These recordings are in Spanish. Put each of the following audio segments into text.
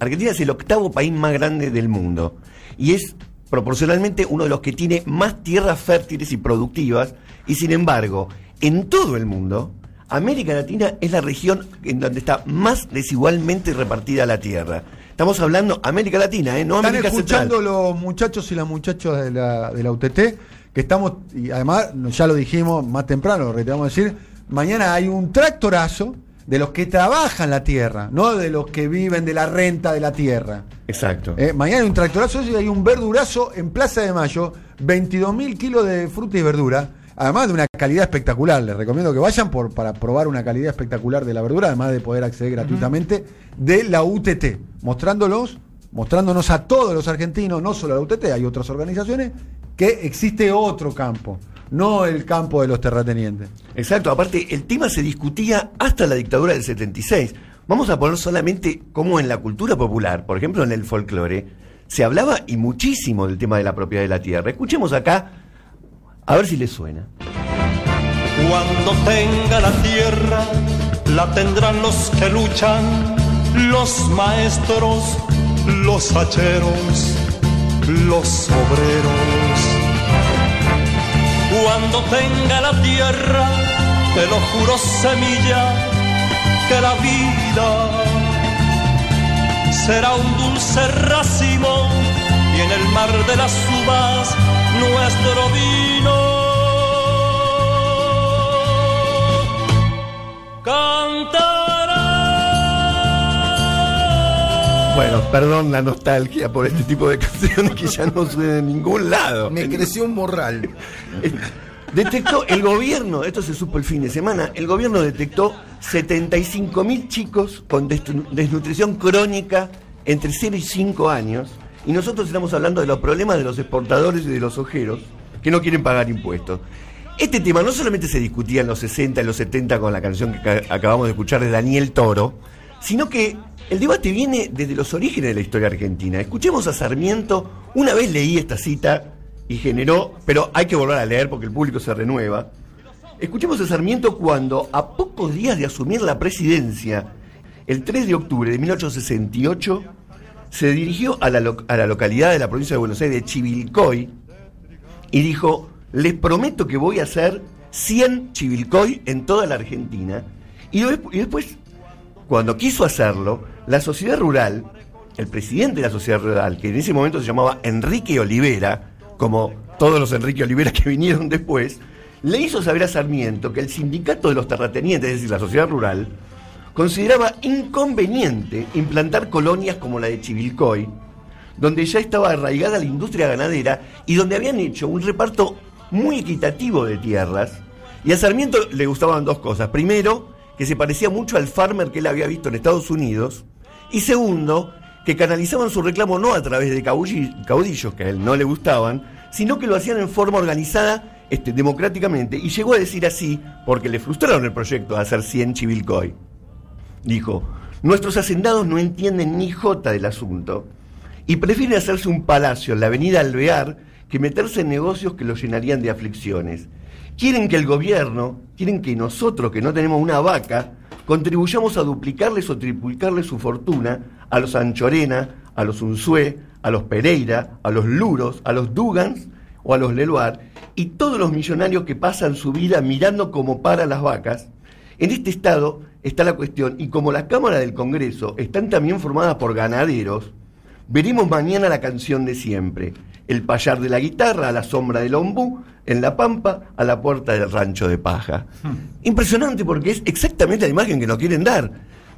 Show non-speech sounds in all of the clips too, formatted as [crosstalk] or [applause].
Argentina es el octavo país más grande del mundo y es proporcionalmente uno de los que tiene más tierras fértiles y productivas y sin embargo, en todo el mundo, América Latina es la región en donde está más desigualmente repartida la tierra. Estamos hablando América Latina, ¿eh? no Están América escuchando Central. los muchachos y las muchachas de la, de la UTT, que estamos, y además, ya lo dijimos más temprano, lo reiteramos decir, mañana hay un tractorazo de los que trabajan la tierra, no de los que viven de la renta de la tierra. Exacto. Eh, mañana hay un tractorazo y hay un verdurazo en Plaza de Mayo, 22 mil kilos de fruta y verdura, además de una calidad espectacular. Les recomiendo que vayan por, para probar una calidad espectacular de la verdura, además de poder acceder gratuitamente de la UTT, mostrándolos, mostrándonos a todos los argentinos, no solo a la UTT, hay otras organizaciones, que existe otro campo, no el campo de los terratenientes. Exacto, aparte el tema se discutía hasta la dictadura del 76. Vamos a poner solamente como en la cultura popular, por ejemplo en el folclore, se hablaba y muchísimo del tema de la propiedad de la tierra. Escuchemos acá, a ver si les suena. Cuando tenga la tierra, la tendrán los que luchan, los maestros, los hacheros, los obreros. Cuando tenga la tierra, te lo juro semilla, que la vida será un dulce racimo y en el mar de las uvas nuestro vino. Cantará. Bueno, perdón la nostalgia por este tipo de [laughs] canciones que ya no suenan en ningún lado. Me creció un morral. [laughs] Detectó el gobierno, esto se supo el fin de semana, el gobierno detectó 75 mil chicos con desnutrición crónica entre 0 y 5 años. Y nosotros estamos hablando de los problemas de los exportadores y de los ojeros que no quieren pagar impuestos. Este tema no solamente se discutía en los 60 y los 70 con la canción que ca- acabamos de escuchar de Daniel Toro, sino que el debate viene desde los orígenes de la historia argentina. Escuchemos a Sarmiento, una vez leí esta cita y generó, pero hay que volver a leer porque el público se renueva. Escuchemos a Sarmiento cuando, a pocos días de asumir la presidencia, el 3 de octubre de 1868, se dirigió a la, a la localidad de la provincia de Buenos Aires de Chivilcoy y dijo, les prometo que voy a hacer 100 Chivilcoy en toda la Argentina. Y después, cuando quiso hacerlo, la sociedad rural, el presidente de la sociedad rural, que en ese momento se llamaba Enrique Olivera, como todos los Enrique Olivera que [laughs] vinieron después, le hizo saber a Sarmiento que el sindicato de los terratenientes, es decir, la sociedad rural, consideraba inconveniente implantar colonias como la de Chivilcoy, donde ya estaba arraigada la industria ganadera y donde habían hecho un reparto muy equitativo de tierras. Y a Sarmiento le gustaban dos cosas. Primero, que se parecía mucho al farmer que él había visto en Estados Unidos. Y segundo, que canalizaban su reclamo no a través de caudillos que a él no le gustaban, sino que lo hacían en forma organizada este, democráticamente. Y llegó a decir así porque le frustraron el proyecto de hacer 100 Chivilcoy. Dijo, nuestros hacendados no entienden ni jota del asunto y prefieren hacerse un palacio en la avenida Alvear que meterse en negocios que los llenarían de aflicciones. Quieren que el gobierno, quieren que nosotros que no tenemos una vaca, contribuyamos a duplicarles o triplicarles su fortuna a los Anchorena, a los Unzué, a los Pereira, a los Luros, a los Dugans o a los Leluar y todos los millonarios que pasan su vida mirando cómo para las vacas. En este estado está la cuestión, y como la Cámara del Congreso están también formadas por ganaderos, veremos mañana la canción de siempre, el payar de la guitarra a la sombra del ombú, en la pampa a la puerta del rancho de paja. Impresionante porque es exactamente la imagen que nos quieren dar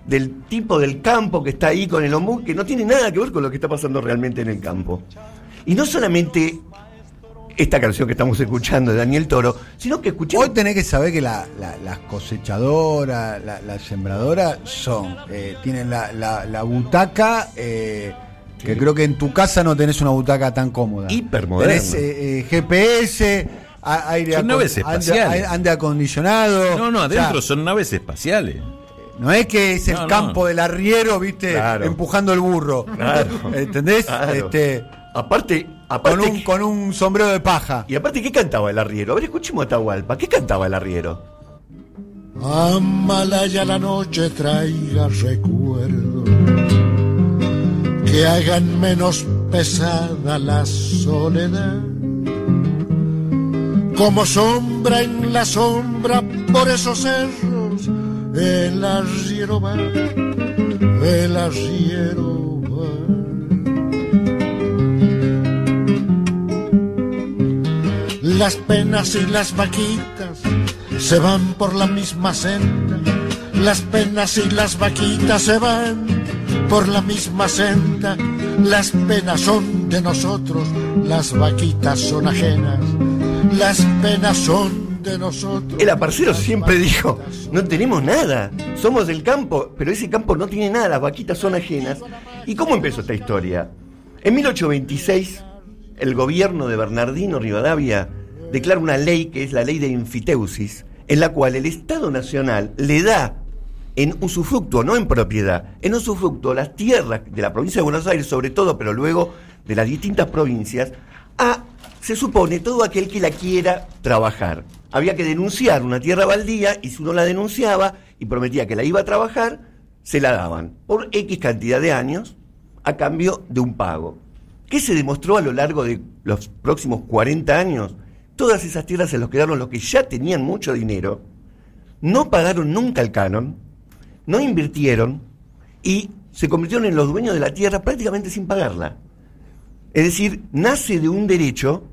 del tipo del campo que está ahí con el ombú, que no tiene nada que ver con lo que está pasando realmente en el campo. Y no solamente esta canción que estamos escuchando de Daniel Toro, sino que escuchemos... Hoy tenés que saber que la- la- las cosechadoras, la- las sembradoras son, eh, tienen la, la- la butaca, eh, que creo que en tu casa no tenés una butaca tan cómoda. Hipermoderna. Tenés eh, eh, GPS, aire, Son naves ande- espaciales. ande acondicionado. No, no, O sea, adentro son naves espaciales. no es que es el No, no. campo del arriero, viste, Claro. empujando el burro. Claro. ¿Entendés? Claro. Este, Aparte, con, aparte un, con un sombrero de paja. Y aparte, ¿qué cantaba el arriero? A ver, escuchemos a Atahualpa. ¿Qué cantaba el arriero? Amalaya la noche traiga recuerdo que hagan menos pesada la soledad. Como sombra en la sombra por esos cerros, el arriero va, el arriero va. Las penas y las vaquitas se van por la misma senda. Las penas y las vaquitas se van por la misma senda. Las penas son de nosotros, las vaquitas son ajenas. Las penas son de nosotros. El aparcero siempre dijo, no tenemos nada, somos del campo, pero ese campo no tiene nada, las vaquitas son ajenas. ¿Y cómo empezó esta historia? En 1826, el gobierno de Bernardino Rivadavia declara una ley que es la ley de enfiteusis, en la cual el Estado Nacional le da en usufructo, no en propiedad, en usufructo las tierras de la provincia de Buenos Aires, sobre todo, pero luego de las distintas provincias, a, se supone, todo aquel que la quiera trabajar. Había que denunciar una tierra baldía y si uno la denunciaba y prometía que la iba a trabajar, se la daban por X cantidad de años a cambio de un pago. ¿Qué se demostró a lo largo de los próximos 40 años? Todas esas tierras se los quedaron los que ya tenían mucho dinero, no pagaron nunca el canon, no invirtieron y se convirtieron en los dueños de la tierra prácticamente sin pagarla. Es decir, nace de un derecho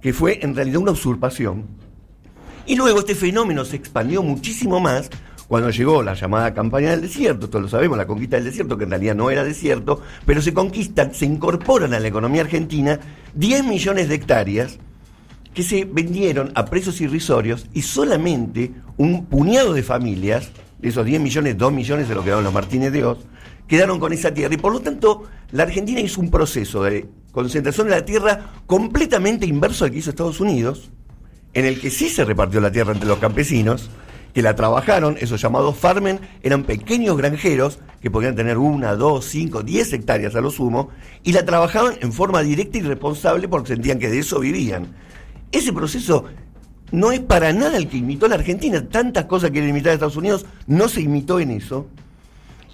que fue en realidad una usurpación. Y luego este fenómeno se expandió muchísimo más cuando llegó la llamada campaña del desierto, todos lo sabemos, la conquista del desierto, que en realidad no era desierto, pero se conquistan, se incorporan a la economía argentina 10 millones de hectáreas que se vendieron a precios irrisorios y solamente un puñado de familias, de esos 10 millones, 2 millones de lo que daban los Martínez de Oz, quedaron con esa tierra. Y por lo tanto, la Argentina hizo un proceso de concentración de la tierra completamente inverso al que hizo Estados Unidos, en el que sí se repartió la tierra entre los campesinos, que la trabajaron, esos llamados farmen, eran pequeños granjeros que podían tener una, dos, cinco, diez hectáreas a lo sumo, y la trabajaban en forma directa y responsable porque sentían que de eso vivían. Ese proceso no es para nada el que imitó la Argentina. Tantas cosas que imitar a Estados Unidos no se imitó en eso.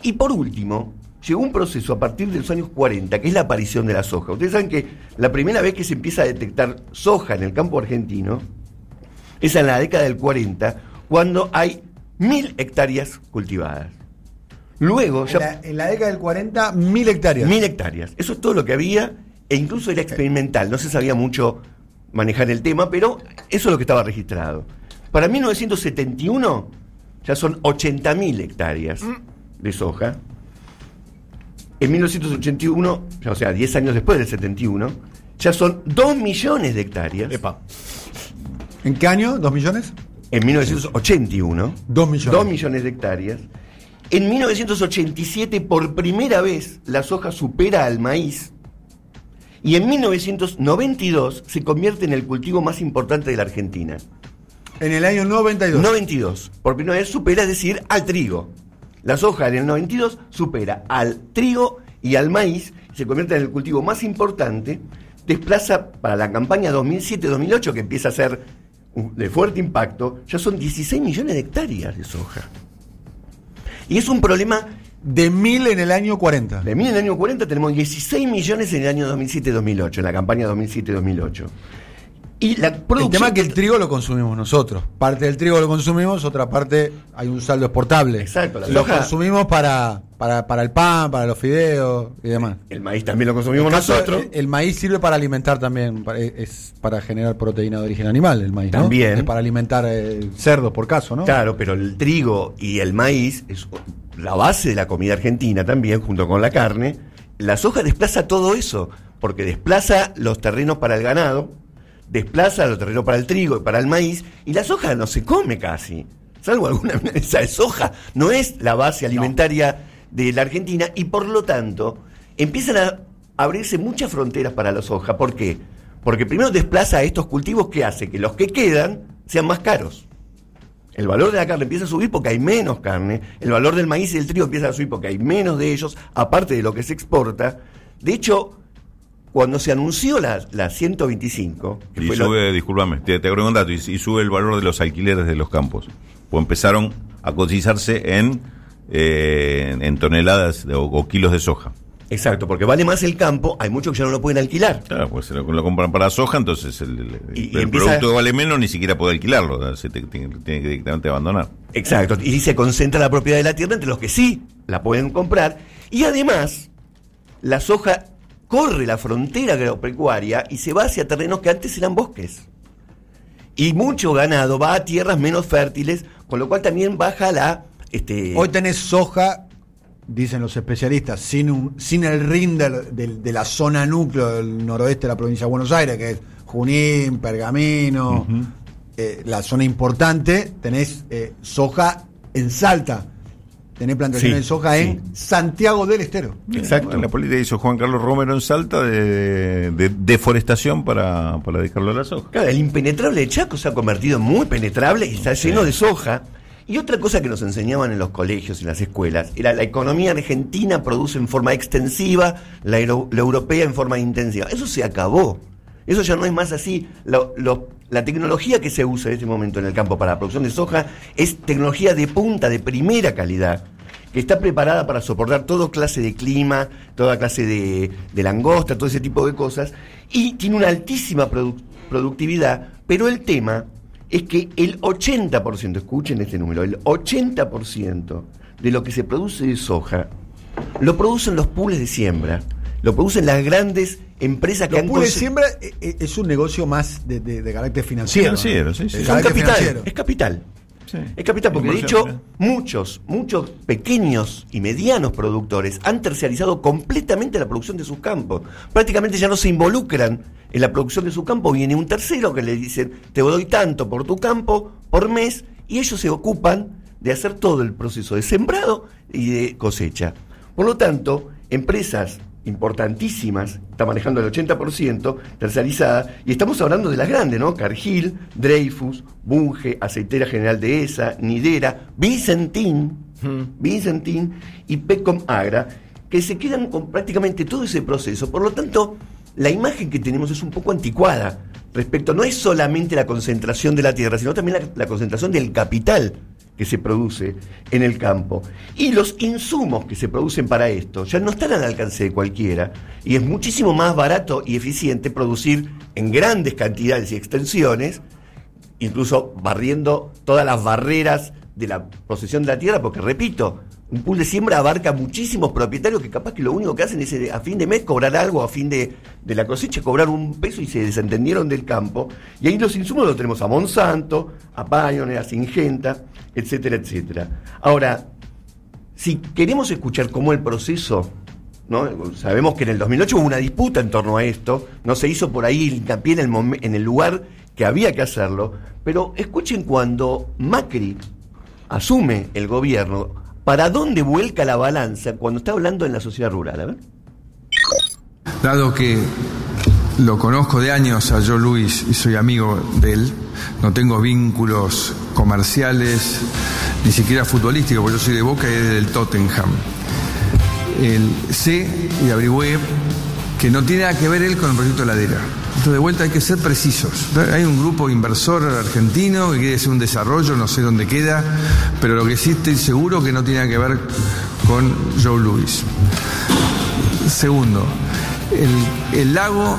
Y por último, llegó un proceso a partir de los años 40, que es la aparición de la soja. Ustedes saben que la primera vez que se empieza a detectar soja en el campo argentino es en la década del 40, cuando hay mil hectáreas cultivadas. Luego, En la, en la década del 40, mil hectáreas. Mil hectáreas. Eso es todo lo que había e incluso era experimental. No se sabía mucho manejar el tema, pero eso es lo que estaba registrado. Para 1971 ya son 80.000 hectáreas de soja. En 1981, ya, o sea, 10 años después del 71, ya son 2 millones de hectáreas. Epa. ¿En qué año? ¿Dos millones? En 1981, 2 millones. 2 millones de hectáreas. En 1987, por primera vez, la soja supera al maíz. Y en 1992 se convierte en el cultivo más importante de la Argentina. En el año 92. 92. Por primera vez supera, es decir, al trigo. La soja en el 92 supera al trigo y al maíz, se convierte en el cultivo más importante, desplaza para la campaña 2007-2008, que empieza a ser de fuerte impacto, ya son 16 millones de hectáreas de soja. Y es un problema De mil en el año 40. de mí en el año 40 tenemos 16 millones en el año 2007-2008, en la campaña 2007-2008. Y la El tema es que el trigo lo consumimos nosotros. Parte del trigo lo consumimos, otra parte hay un saldo exportable. Exacto, la Lo soja- consumimos para, para, para el pan, para los fideos y demás. El maíz también lo consumimos caso, nosotros. el, el maíz sirve para alimentar también, para- es para generar proteína de origen animal, el maíz, ¿no? También. Es para alimentar eh, cerdos, por caso, ¿no? Claro, pero el trigo y el maíz es la base de la comida argentina también, junto con la carne. La soja desplaza todo eso, porque desplaza los terrenos para el ganado, desplaza los terrenos para el trigo y para el maíz, y la soja no se come casi, salvo alguna [laughs] mesa de soja, no es la base alimentaria de la Argentina, y por lo tanto empiezan a abrirse muchas fronteras para la soja. ¿Por qué? Porque primero desplaza a estos cultivos que hace que los que quedan sean más caros. El valor de la carne empieza a subir porque hay menos carne, el valor del maíz y del trigo empieza a subir porque hay menos de ellos, aparte de lo que se exporta. De hecho, cuando se anunció la, la 125, que Y fue lo- sube, discúlpame, te, te agrego un dato, y, y sube el valor de los alquileres de los campos. Pues empezaron a cotizarse en, eh, en toneladas de- o, o kilos de soja. Exacto, porque vale más el campo, hay muchos que ya no lo pueden alquilar. Claro, pues se lo, lo compran para soja, entonces el, el- Y- y el empieza- producto que vale menos ni siquiera puede alquilarlo, se te- tiene, tiene que directamente abandonar. Exacto, y se concentra la propiedad de la tierra entre los que sí la pueden comprar. Y además, la soja corre la frontera agropecuaria y se va hacia terrenos que antes eran bosques. Y mucho ganado va a tierras menos fértiles, con lo cual también baja la... Este, Hoy tenés soja, dicen los especialistas, sin, un, sin el del- de la zona núcleo del noroeste de la provincia de Buenos Aires, que es Junín, Pergamino, eh, la zona importante, tenés eh, soja en Salta, tenés plantaciones Sí, de soja sí. en Santiago del Estero. Exacto. Bueno, la política hizo Juan Carlos Romero en Salta de, de deforestación para, para dedicarlo a la soja. Claro, el impenetrable de Chaco se ha convertido en muy penetrable y está lleno de soja. Y otra cosa que nos enseñaban en los colegios y las escuelas era la economía argentina produce en forma extensiva, la, euro- la europea en forma intensiva. Eso se acabó. Eso ya no es más así. La tecnología que se usa en este momento en el campo para la producción de soja es tecnología de punta, de primera calidad, que está preparada para soportar toda clase de clima, toda clase de, langosta, todo ese tipo de cosas, y tiene una altísima produ- productividad, pero el tema es que el 80%, escuchen este número, el 80% de lo que se produce de soja lo producen los pools de siembra, lo producen las grandes empresas que Los han pools de siembra eh, eh, es un negocio más de, de- de carácter financiero. Financiero, ¿no? sí, sí. Es capital, financiero. es capital. Sí. Es capital, porque de hecho muchos, muchos pequeños y medianos productores han terciarizado completamente la producción de sus campos. Prácticamente ya no se involucran en la producción de su campo, viene un tercero que le dicen, te doy tanto por tu campo por mes, y ellos se ocupan de hacer todo el proceso de sembrado y de cosecha. Por lo tanto, empresas importantísimas, está manejando el 80%, terciarizada, y estamos hablando de las grandes, ¿no? Cargill, Dreyfus, Bunge, Aceitera General de ESA, Nidera, Vicentín, Vicentín y Pecom Agra, que se quedan con prácticamente todo ese proceso. Por lo tanto, la imagen que tenemos es un poco anticuada respecto, no es solamente la concentración de la tierra, sino también la, la concentración del capital que se produce en el campo. Y los insumos que se producen para esto ya no están al alcance de cualquiera y es muchísimo más barato y eficiente producir en grandes cantidades y extensiones, incluso barriendo todas las barreras de la posesión de la tierra, porque repito, un pool de siembra abarca muchísimos propietarios que capaz que lo único que hacen es eh, a fin de mes cobrar algo, a fin de, de la cosecha cobrar un peso y se desentendieron del campo. Y ahí los insumos los tenemos a Monsanto, a Pioneer, a Singenta, etcétera, etcétera. Ahora, si queremos escuchar cómo el proceso, sabemos que en el 2008 hubo una disputa en torno a esto, no se hizo por ahí hincapié en el, en el lugar que había que hacerlo, pero escuchen cuando Macri asume el gobierno, ¿para dónde vuelca la balanza cuando está hablando en la sociedad rural? Dado que lo conozco de años a Joe Luis y soy amigo de él, no tengo vínculos comerciales, ni siquiera futbolísticos, porque yo soy de Boca y es del Tottenham. El, sé y averigüé que no tiene nada que ver él con el proyecto de ladera. Entonces, de vuelta hay que ser precisos. Hay un grupo inversor argentino que quiere hacer un desarrollo, no sé dónde queda, pero lo que sí estoy seguro que no tiene que ver con Joe Luis. Segundo, el, el lago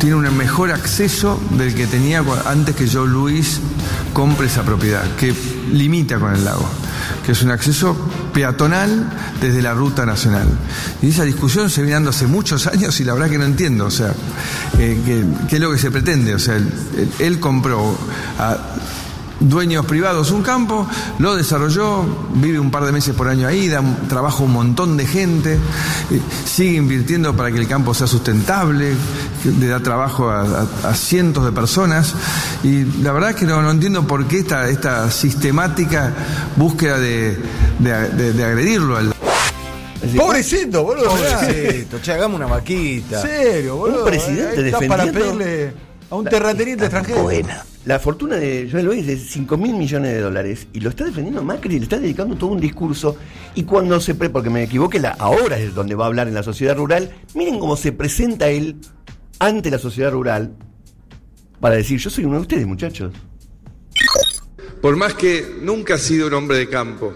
tiene un mejor acceso del que tenía antes que Joe Luis compre esa propiedad, que limita con el lago, que es un acceso peatonal desde la ruta nacional. Y esa discusión se viene dando hace muchos años y la verdad que no entiendo, o sea, eh, ¿qué, es lo que se pretende? O sea, él- él compró a dueños privados un campo, lo desarrolló, vive un par de meses por año ahí, da un- trabajo a un montón de gente, eh, sigue invirtiendo para que el campo sea sustentable, le da trabajo a, a- a cientos de personas y la verdad es que no, no entiendo por qué esta, esta sistemática búsqueda de, de- de- de agredirlo al... Pobrecito, boludo. Pobrecito, che, hagamos una vaquita. Serio, boludo. presidente Ahí está para defendiendo- pedirle a un terrateniente extranjero. La fortuna de Joel Luis es de 5 mil millones de dólares y lo está defendiendo Macri, le está dedicando todo un discurso. Y cuando se pre, porque me equivoqué, la, ahora es donde va a hablar en la sociedad rural, miren cómo se presenta él ante la sociedad rural para decir: Yo soy uno de ustedes, muchachos. Por más que nunca he sido un hombre de campo,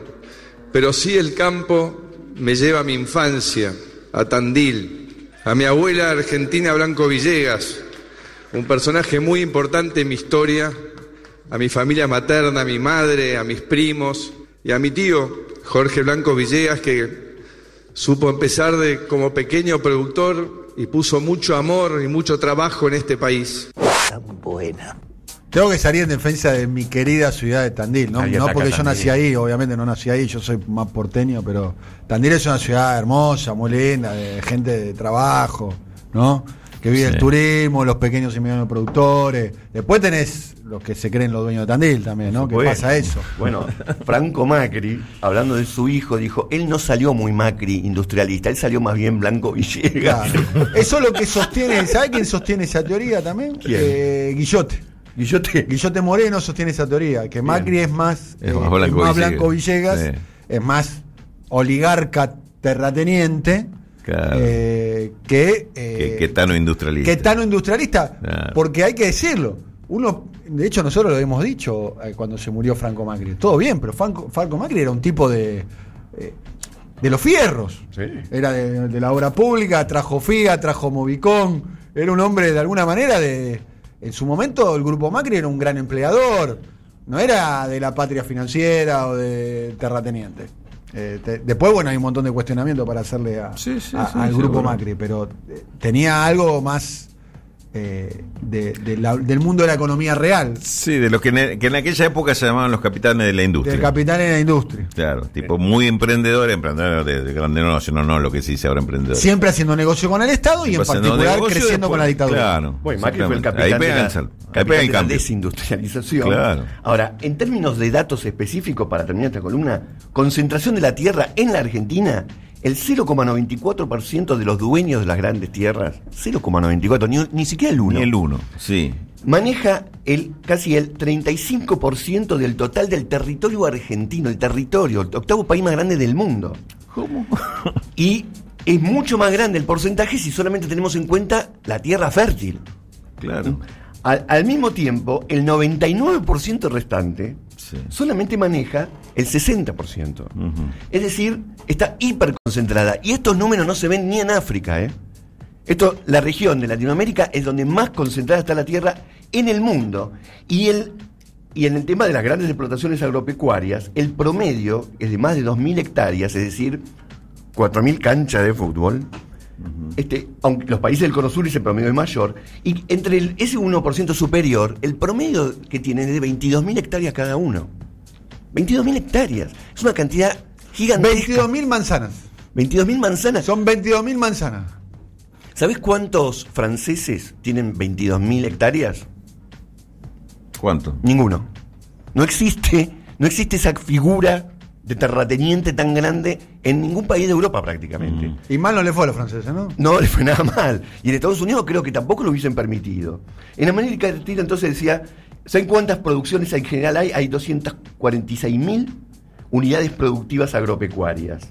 pero sí el campo me lleva a mi infancia, a Tandil, a mi abuela Argentina Blanco Villegas, un personaje muy importante en mi historia, a mi familia materna, a mi madre, a mis primos y a mi tío Jorge Blanco Villegas que supo empezar de, como pequeño productor y puso mucho amor y mucho trabajo en este país. Tengo que salir en defensa de mi querida ciudad de Tandil, ¿no? No porque yo nací ahí, obviamente no nací ahí, yo soy más porteño, pero Tandil es una ciudad hermosa, muy linda, de gente de trabajo, ¿no? Que vive el turismo, los pequeños y medianos productores. Después tenés los que se creen los dueños de Tandil también, ¿no? Que Bueno, pasa eso. Bueno, Franco Macri, hablando de su hijo, dijo, él no salió muy Macri industrialista, él salió más bien Blanco Villegas. Claro. Eso es lo que sostiene, ¿sabe quién sostiene esa teoría también? ¿Quién? Eh, Guillote. Guillote. Guillote Moreno sostiene esa teoría, que Macri es más, Es eh, más Blanco es Villegas. Villegas, Sí. es más oligarca terrateniente Claro. eh, que, eh, que, que Tano industrialista. que Tano industrialista, Claro. porque hay que decirlo. Uno, de hecho, nosotros lo hemos dicho eh, cuando se murió Franco Macri. Todo bien, pero Franco, Franco Macri era un tipo de eh, de los fierros. Era de, de la obra pública, trajo FIA, trajo Movicón. Era un hombre de alguna manera de. En su momento, el grupo Macri era un gran empleador. No era de la patria financiera o de terrateniente. Eh, te- después, bueno, hay un montón de cuestionamientos para hacerle a, Sí, sí, a- sí, al grupo. Macri, pero eh, tenía algo más eh, de- de la- del mundo de la economía real, Sí, de los que en, que en aquella época se llamaban los capitanes de la industria. del capital en la industria. Claro, tipo muy emprendedor, emprendedor de, de grande no, no, no, lo que sí se ahora emprendedor. Siempre haciendo negocio con el Estado y en particular negocio, creciendo con la dictadura. Claro. Bueno, Macri fue el capitán, Ahí de la, capitán de la desindustrialización. Claro. Ahora, en términos de datos específicos, para terminar esta columna, concentración de la tierra en la Argentina, el 0,94% de los dueños de las grandes tierras, 0,94, ni, ni siquiera el 1, Ni el uno, sí. maneja el casi el 35% del total del territorio argentino, el territorio, el octavo país más grande del mundo. ¿Cómo? Y es mucho más grande el porcentaje si solamente tenemos en cuenta la tierra fértil. Claro. Al, al mismo tiempo, el 99% restante Sí. solamente maneja el 60%. Es decir, está hiperconcentrada. Y estos números no se ven ni en África. ¿eh? Esto, la región de Latinoamérica es donde más concentrada está la tierra en el mundo. Y, el, y en el tema de las grandes explotaciones agropecuarias, el promedio es de más de 2.000 hectáreas, es decir, 4.000 canchas de fútbol. Este, aunque los países del Cono Sur ese promedio es mayor, y entre el, ese 1% superior, el promedio que tienen es de 22.000 hectáreas cada uno. 22.000 hectáreas. Es una cantidad gigantesca. 22.000 manzanas. 22.000 manzanas. Son 22.000 manzanas. ¿Sabes cuántos franceses tienen 22.000 hectáreas? ¿Cuánto? Ninguno. No existe, no existe esa figura de terrateniente tan grande en ningún país de Europa prácticamente. Y mal no le fue a los franceses, ¿no? No le fue nada mal. Y en Estados Unidos creo que tampoco lo hubiesen permitido. En América Latina entonces decía, ¿saben cuántas producciones en general hay? Hay 246.000 unidades productivas agropecuarias.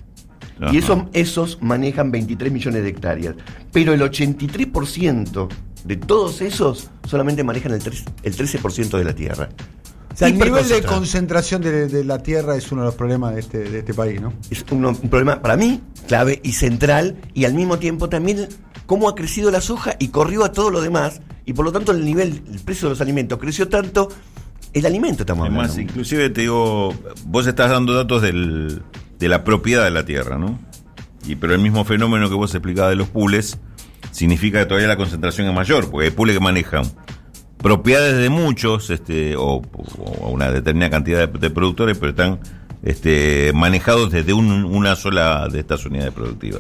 Ajá. Y esos, esos manejan 23 millones de hectáreas. Pero el 83% de todos esos solamente manejan el, 3 el 13% de la tierra. Sea, el nivel de concentración de, de la tierra es uno de los problemas de este, de este país, ¿no? es un, un problema para mí clave y central y al mismo tiempo también cómo ha crecido la soja y corrió a todo lo demás y por lo tanto el nivel, el precio de los alimentos creció tanto, el alimento estamos Además, hablando. inclusive te digo, vos estás dando datos del, de la propiedad de la tierra, ¿no? Y pero el mismo fenómeno que vos explicabas de los pools significa que todavía la concentración es mayor, porque hay pools que manejan propiedades de muchos, este, o, una determinada cantidad de, de productores, pero están este, manejados desde un- una sola de estas unidades productivas.